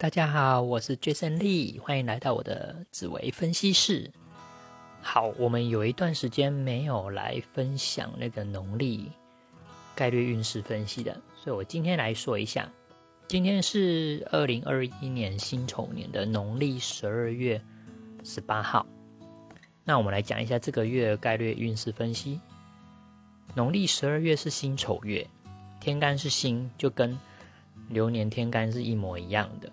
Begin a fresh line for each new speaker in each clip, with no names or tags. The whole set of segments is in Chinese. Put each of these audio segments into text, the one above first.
大家好，我是 Jason Lee，欢迎来到我的紫微分析室。好，我们有一段时间没有来分享那个农历概率运势分析的，所以我今天来说一下。今天是二零二一年辛丑年的农历十二月十八号。那我们来讲一下这个月概率运势分析。农历十二月是辛丑月，天干是辛，就跟流年天干是一模一样的。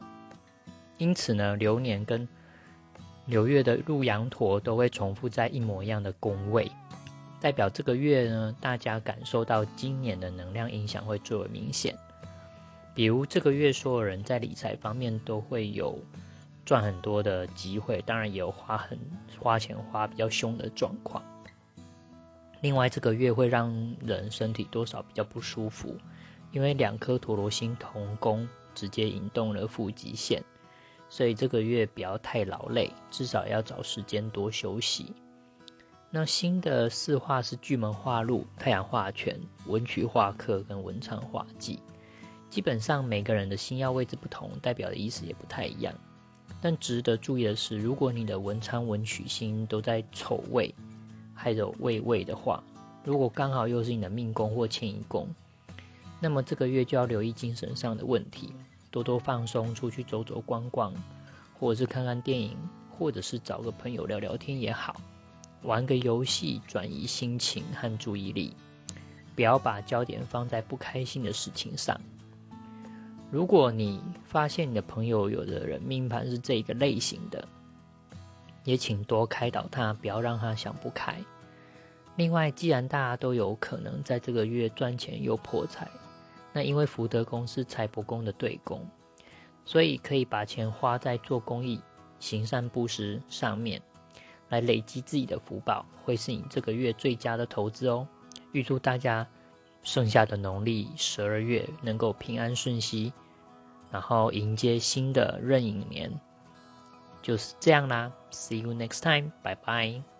因此呢，流年跟流月的入羊驼都会重复在一模一样的宫位，代表这个月呢，大家感受到今年的能量影响会最为明显。比如这个月，所有人在理财方面都会有赚很多的机会，当然也有花很花钱花比较凶的状况。另外，这个月会让人身体多少比较不舒服，因为两颗陀螺星同宫，直接引动了腹极线。所以这个月不要太劳累，至少要找时间多休息。那新的四化是巨门化禄、太阳化权、文曲化克跟文昌化忌。基本上每个人的星耀位置不同，代表的意思也不太一样。但值得注意的是，如果你的文昌、文曲星都在丑位，还有位位的话，如果刚好又是你的命宫或迁移宫，那么这个月就要留意精神上的问题。多多放松，出去走走逛逛，或者是看看电影，或者是找个朋友聊聊天也好，玩个游戏转移心情和注意力，不要把焦点放在不开心的事情上。如果你发现你的朋友有的人命盘是这一个类型的，也请多开导他，不要让他想不开。另外，既然大家都有可能在这个月赚钱又破财。那因为福德宫是财帛宫的对宫，所以可以把钱花在做公益、行善布施上面，来累积自己的福报，会是你这个月最佳的投资哦。预祝大家剩下的农历十二月能够平安顺息，然后迎接新的壬寅年。就是这样啦，See you next time，拜拜。